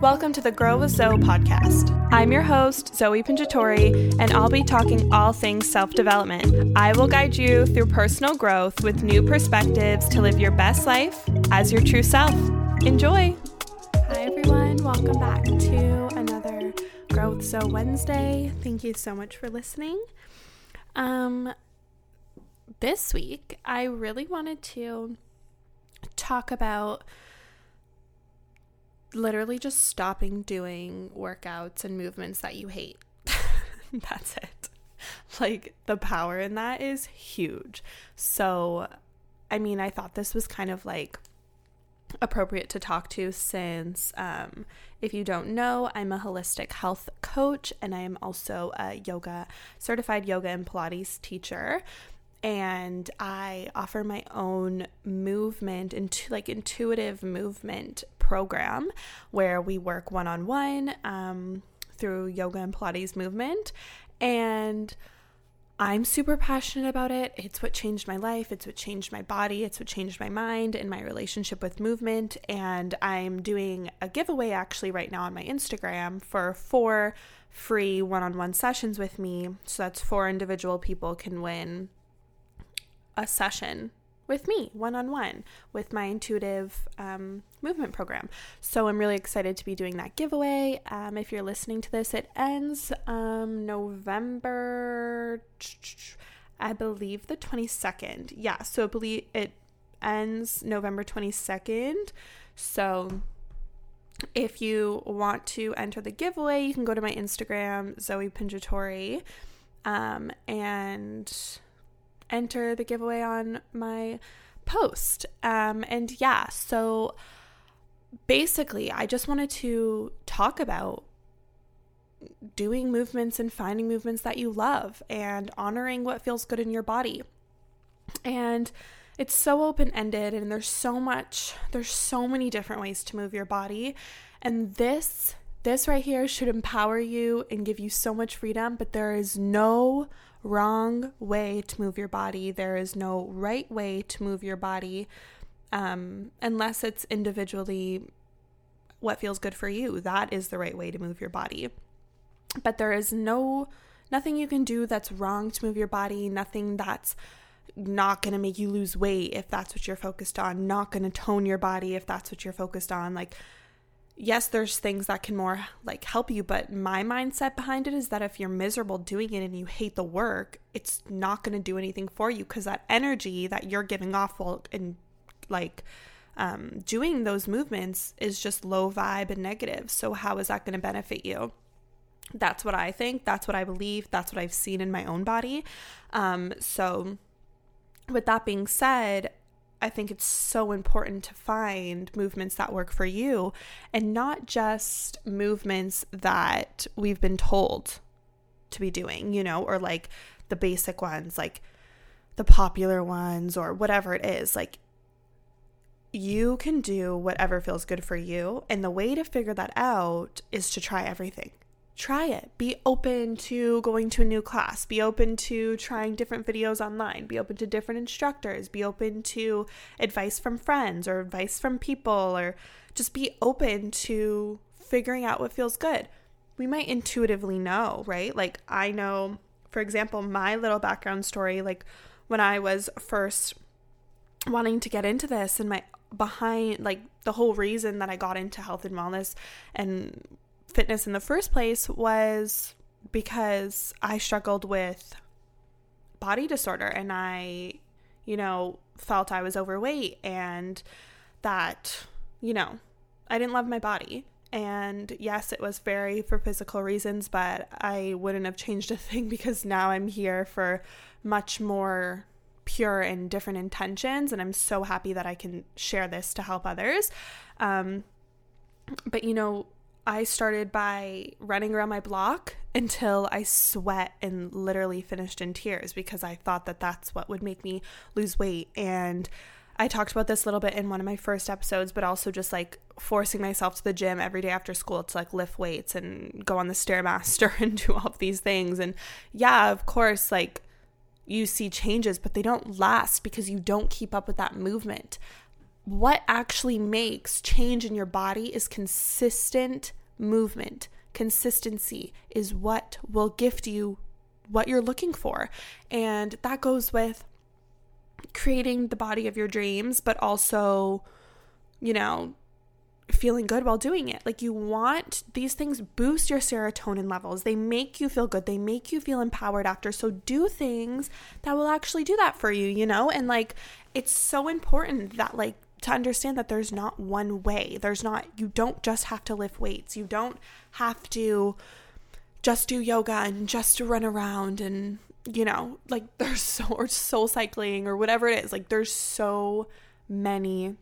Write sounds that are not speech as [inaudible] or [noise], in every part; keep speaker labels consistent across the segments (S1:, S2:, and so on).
S1: Welcome to the Grow with Zoe podcast. I'm your host, Zoe Pinjatori, and I'll be talking all things self development. I will guide you through personal growth with new perspectives to live your best life as your true self. Enjoy! Hi, everyone. Welcome back to another Grow with Zoe Wednesday. Thank you so much for listening. Um, this week, I really wanted to talk about literally just stopping doing workouts and movements that you hate. [laughs] That's it. Like the power in that is huge. So, I mean, I thought this was kind of like appropriate to talk to since um, if you don't know i'm a holistic health coach and i am also a yoga certified yoga and pilates teacher and I offer my own movement into like intuitive movement program where we work one on one through yoga and Pilates movement. And I'm super passionate about it. It's what changed my life. It's what changed my body. It's what changed my mind and my relationship with movement. And I'm doing a giveaway actually right now on my Instagram for four free one on one sessions with me. So that's four individual people can win a session with me one on one with my intuitive um, movement program. So I'm really excited to be doing that giveaway. Um, if you're listening to this, it ends um, November, I believe the 22nd. Yeah, so I believe it ends November 22nd. So if you want to enter the giveaway, you can go to my Instagram, Zoe Pinjatori, um, and enter the giveaway on my post. Um, and yeah, so basically, I just wanted to talk about doing movements and finding movements that you love and honoring what feels good in your body. And it's so open ended, and there's so much, there's so many different ways to move your body. And this, this right here should empower you and give you so much freedom, but there is no wrong way to move your body. There is no right way to move your body um, unless it's individually what feels good for you. That is the right way to move your body. But there is no nothing you can do that's wrong to move your body, nothing that's not going to make you lose weight if that's what you're focused on, not going to tone your body if that's what you're focused on. Like yes, there's things that can more like help you, but my mindset behind it is that if you're miserable doing it and you hate the work, it's not going to do anything for you because that energy that you're giving off will and like um, doing those movements is just low vibe and negative. So how is that going to benefit you? That's what I think. That's what I believe. That's what I've seen in my own body. Um, so, with that being said, I think it's so important to find movements that work for you and not just movements that we've been told to be doing, you know, or like the basic ones, like the popular ones or whatever it is. Like you can do whatever feels good for you. And the way to figure that out is to try everything try it. Be open to going to a new class. Be open to trying different videos online. Be open to different instructors. Be open to advice from friends or advice from people, or just be open to figuring out what feels good. We might intuitively know, right? Like, I know, for example, my little background story, like when I was first wanting to get into this and my behind like the whole reason that I got into health and wellness and fitness in the first place was because I struggled with body disorder and I, you know, felt I was overweight and that, you know, I didn't love my body. And yes, it was very for physical reasons, but I wouldn't have changed a [laughs] thing because now I'm here for much more pure and different intentions. And I'm so happy that I can share this to help others. Um, but, you know, I started by running around my block until I sweat and literally finished in tears because I thought that that's what would make me lose weight. And I talked about this a little bit in one of my first episodes, but also just like forcing myself to the gym every day after school to like lift weights and go on the Stairmaster [laughs] and do all of these things. And yeah, of course, like you see changes, but they don't last because you don't keep up with that movement what actually makes change in your body is consistent movement. Consistency is what will gift you what you're looking for. And that goes with creating the body of your dreams, but also, you know, feeling good while doing it. Like you want these things boost your serotonin levels. They make you feel good. They make you feel empowered after. So do things that will actually do that for you, you know? And like it's so important that like to understand that there's not one way. There's not you don't just have to lift weights. You don't have to just do yoga and just run around and you know, like [laughs] there's so or soul cycling or whatever it is. Like there's so many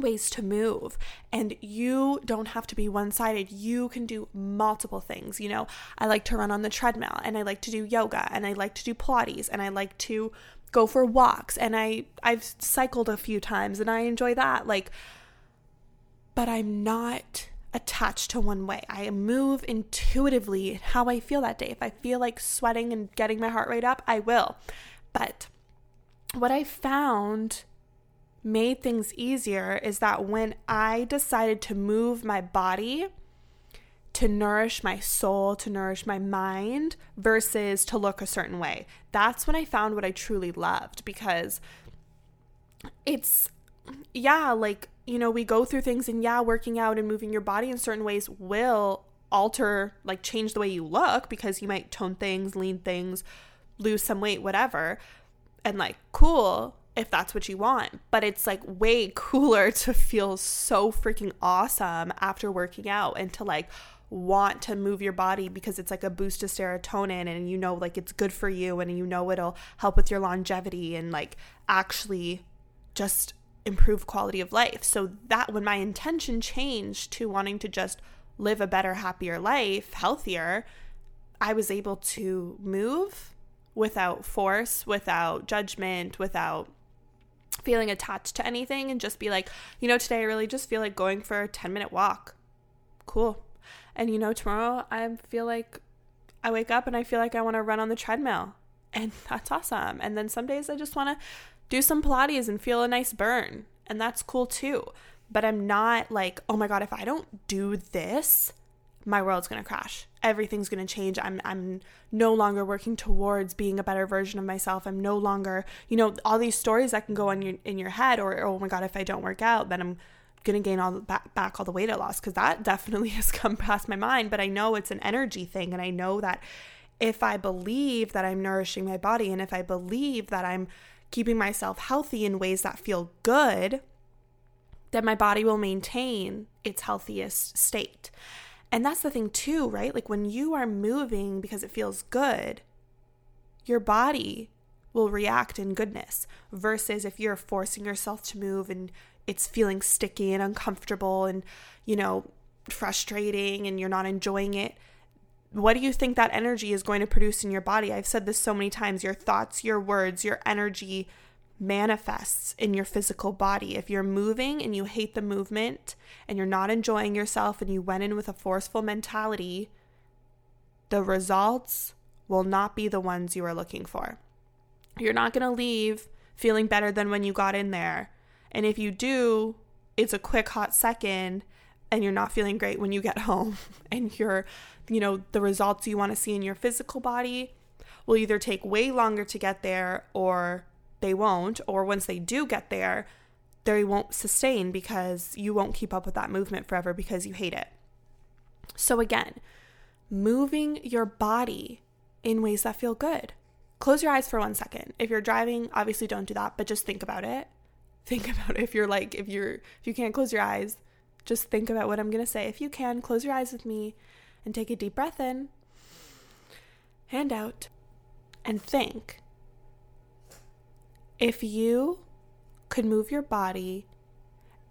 S1: ways to move. And you don't have to be one-sided. You can do multiple things you know? I like to run on the treadmill and i like to do yoga and i like to do pilates and i like to go for walks and i i've cycled a few times and i enjoy that like but i'm not attached to one way. I move intuitively how i feel that day. If i feel like sweating and getting my heart rate up i will. But what i found made things easier is that when I decided to move my body to nourish my soul, to nourish my mind, versus to look a certain way, that's when I found what I truly loved because it's, yeah, like, you know, we go through things and yeah, working out and moving your body in certain ways will alter, like, change the way you look because you might tone things, lean things, lose some weight, whatever. And like, cool if that's what you want. But it's like way [laughs] cooler to feel so freaking awesome after working out and to like want to move your body because it's like a boost of serotonin and you know like it's good for you and you know it'll help with your longevity and like actually just improve quality of life. So that when my intention changed to wanting to just live a better, happier life, healthier, I was able to move without force, without judgment, without feeling attached to anything and just be like, you know, today I really just feel like going for a 10 minute walk. Cool. And you know, tomorrow I feel like I wake up and I feel like I want to run on the treadmill. And [laughs] that's awesome. And then some days I just want to do some Pilates and feel a nice burn. And that's cool too. But I'm not like, oh my God, if I don't do this, my world's going to crash. Everything's going to change. I'm I'm no longer working towards being a better version of myself. I'm no longer, you know, all these stories that can go on your in your head or oh my god, if I don't work out, then I'm going to gain all back, back all the weight I lost cuz that definitely [laughs] has come past my mind, but I know it's an energy thing and I know that if I believe that I'm nourishing my body and if I believe that I'm keeping myself healthy in ways that feel good, then my body will maintain its healthiest state. And that's the thing, too, right? Like when you are moving because it feels good, your body will react in goodness versus if you're forcing yourself to move and it's feeling sticky and uncomfortable and, you know, frustrating and you're not enjoying it. What do you think that energy is going to produce in your body? I've said this so many times your thoughts, your words, your energy manifests in your physical body. If you're moving and you hate the movement and you're not enjoying yourself and you went in with a forceful mentality, the results will not be the ones you are looking for. You're not going to leave feeling better than when you got in there. And if you do, it's a quick hot second and you're not feeling great when you get [laughs] home and you're, you know, the results you want to see in your physical body will either take way longer to get there or they won't, or once they do get there, they won't sustain because you won't keep up with that movement forever because you hate it. So, again, moving your body in ways that feel good. Close your eyes for one second. If you're driving, obviously don't do that, but just think about it. [laughs] Think about it. If you're like, if you're, if you can't close your eyes, just think about what I'm going to say. If you can, close your eyes with me and take a deep breath in, hand out, and think if you could move your body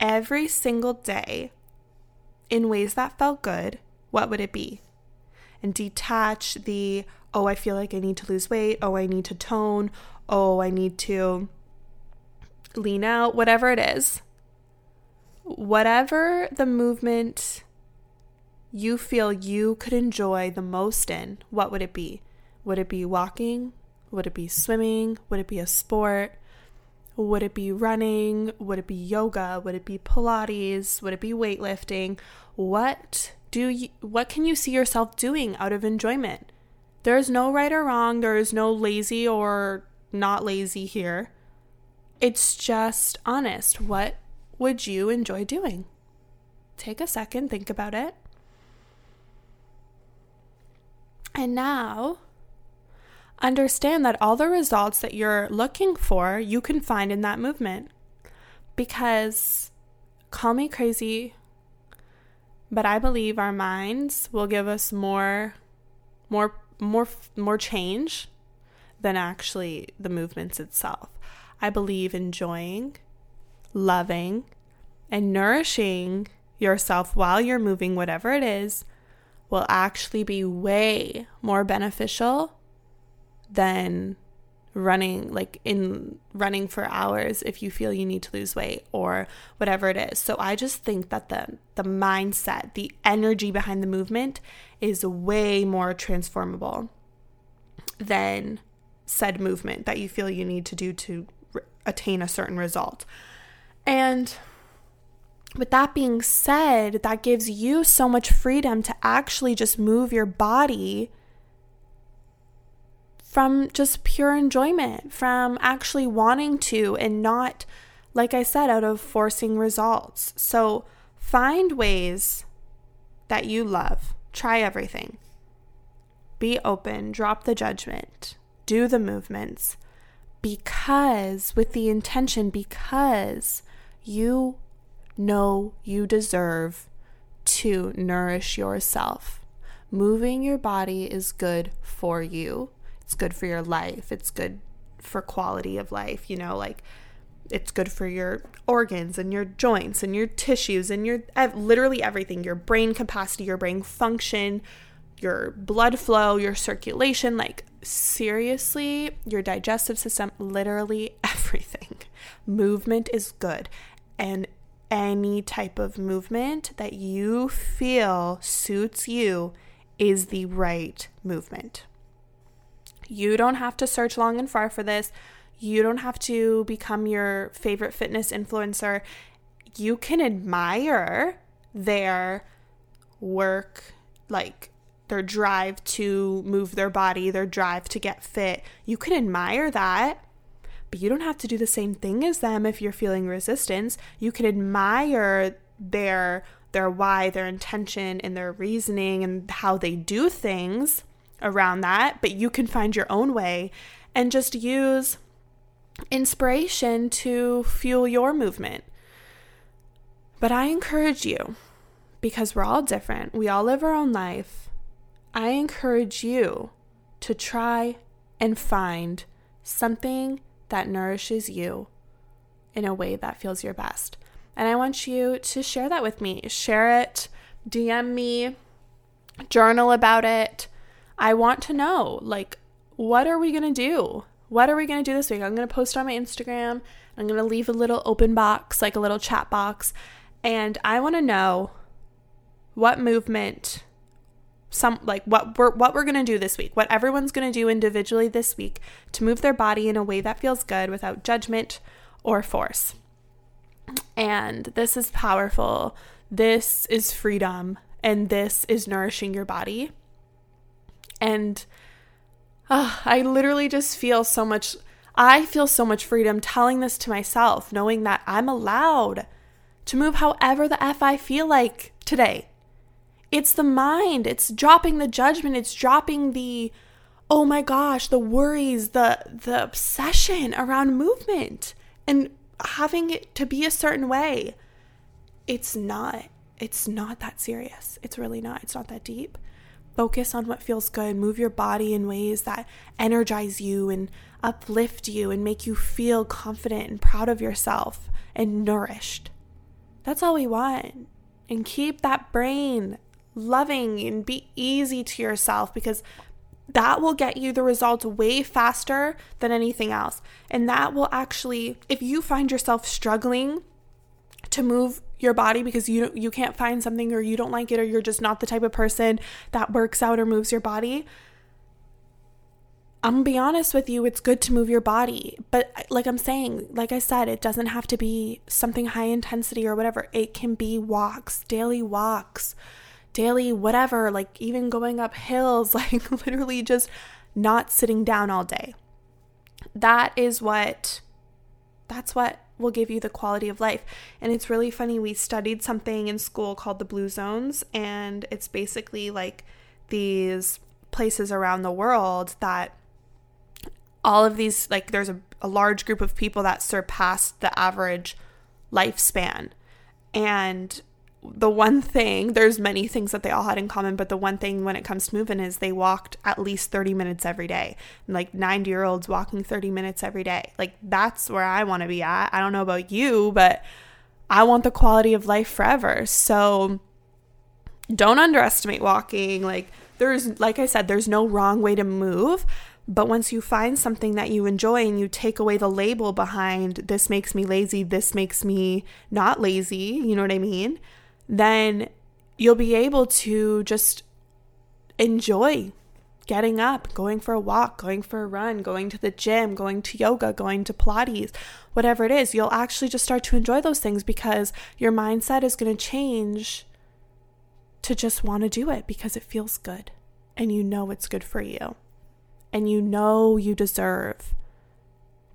S1: every single day in ways that felt good, what would it be? And detach the, oh, I feel like I need to lose weight. Oh, I need to tone. Oh, I need to lean out, whatever it is. Whatever the movement you feel you could enjoy the most in, what would it be? Would it be walking? Would it be swimming? Would it be a sport? Would it be running? Would it be yoga? Would it be Pilates? Would it be weightlifting? What do you what can you see yourself doing out of enjoyment? There is no right or wrong. There is no lazy or not lazy here. It's just honest. What would you enjoy doing? Take a second, think about it. And now, understand that all the results that you're looking for, you can find in that movement. Because, call me crazy, but I believe our minds will give us more, more, more, more change than actually the movements itself. I believe enjoying, loving, and nourishing yourself while you're moving, whatever it is, will actually be way more beneficial than running like in running for hours if you feel you need to lose weight or whatever it is. So I just think that the the mindset, the energy behind the movement is way more transformable than said movement that you feel you need to do to r- attain a certain result. And with that being said, that gives you so much freedom to actually just move your body from just pure enjoyment, from actually wanting to and not, like I said, out of forcing results. So find ways that you love. Try everything. Be open, drop the judgment, do the movements because, with the intention, because you know you deserve to nourish yourself. Moving your body is good for you. It's good for your life. It's good for quality of life, you know, like it's good for your organs and your joints and your tissues and your literally everything, your brain capacity, your brain function, your blood flow, your circulation, like seriously, your digestive system, literally [laughs] everything. Movement is good. And any type of movement that you feel suits you is the right movement. You don't have to search long and far for this. You don't have to become your favorite fitness influencer. You can admire their work, like their drive to move their body, their drive to get fit. You can admire that but you don't have to do the same thing as them if you're feeling resistance. You can admire their their why, their intention and their reasoning and how they do things around that, but you can find your own way and just use inspiration to fuel your movement. But I encourage you because we're all different. We all live our own life. I encourage you to try and find something that nourishes you in a way that feels your best. And I want you to share that with me. Share it, DM me, journal about it. I want to know like what are we going to do? What are we going to do this week? I'm going to post on my Instagram. I'm going to leave a little open box, like a little chat box, and I want to know what movement some like what we're what we're going to do this week what everyone's going to do individually this week to move their body in a way that feels good without judgment or force and this is powerful this is freedom and this is nourishing your body and uh, i literally just feel so much i feel so much freedom telling this to myself knowing that i'm allowed to move however the f i feel like today it's the mind. It's dropping the judgment. It's dropping the oh my gosh, the worries, the the obsession around movement and having it to be a certain way. It's not. It's not that serious. It's really not. It's not that deep. Focus on what feels good. Move your body in ways that energize you and uplift you and make you feel confident and proud of yourself and nourished. That's all we want. And keep that brain loving and be easy to yourself because that will get you the results way faster than anything else. And that will actually, if you find yourself struggling to move your body because you you can't find something or you don't like it or you're just not the type of person that works out or moves your body, I'm gonna be honest with you, it's good to move your body. But like I'm saying, like I said, it doesn't have to be something high intensity or whatever. It can be walks, daily walks, daily whatever, like even going up hills, [laughs] like literally just not sitting down all day. That is what that's what will give you the quality of life. And it's really funny. We studied something in school called the blue zones, and it's basically like these places around the world that all of these, like, there's a, a large group of people that surpassed the average lifespan. And the one thing, there's many things that they all had in common, but the one thing when it comes to moving is they walked at least 30 minutes every day. Like 90 year olds walking 30 minutes every day. Like that's where I want to be at. I don't know about you, but I want the quality of life forever. So don't underestimate walking. Like there's, like I said, there's no wrong way to move. But once you find something that you enjoy and you take away the label behind this makes me lazy, this makes me not lazy, you know what I mean? Then you'll be able to just enjoy getting up, going for a walk, going for a run, going to the gym, going to yoga, going to Pilates, whatever it is. You'll actually just start to enjoy those things because your mindset is going to change to just want to do it because it feels good and you know it's good for you. And you know you deserve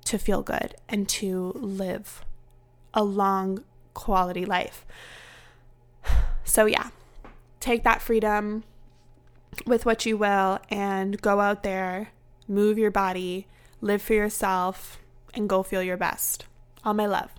S1: to feel good and to live a long quality life. So, yeah, take that freedom with what you will and go out there, move your body, live for yourself, and go feel your best. All my love.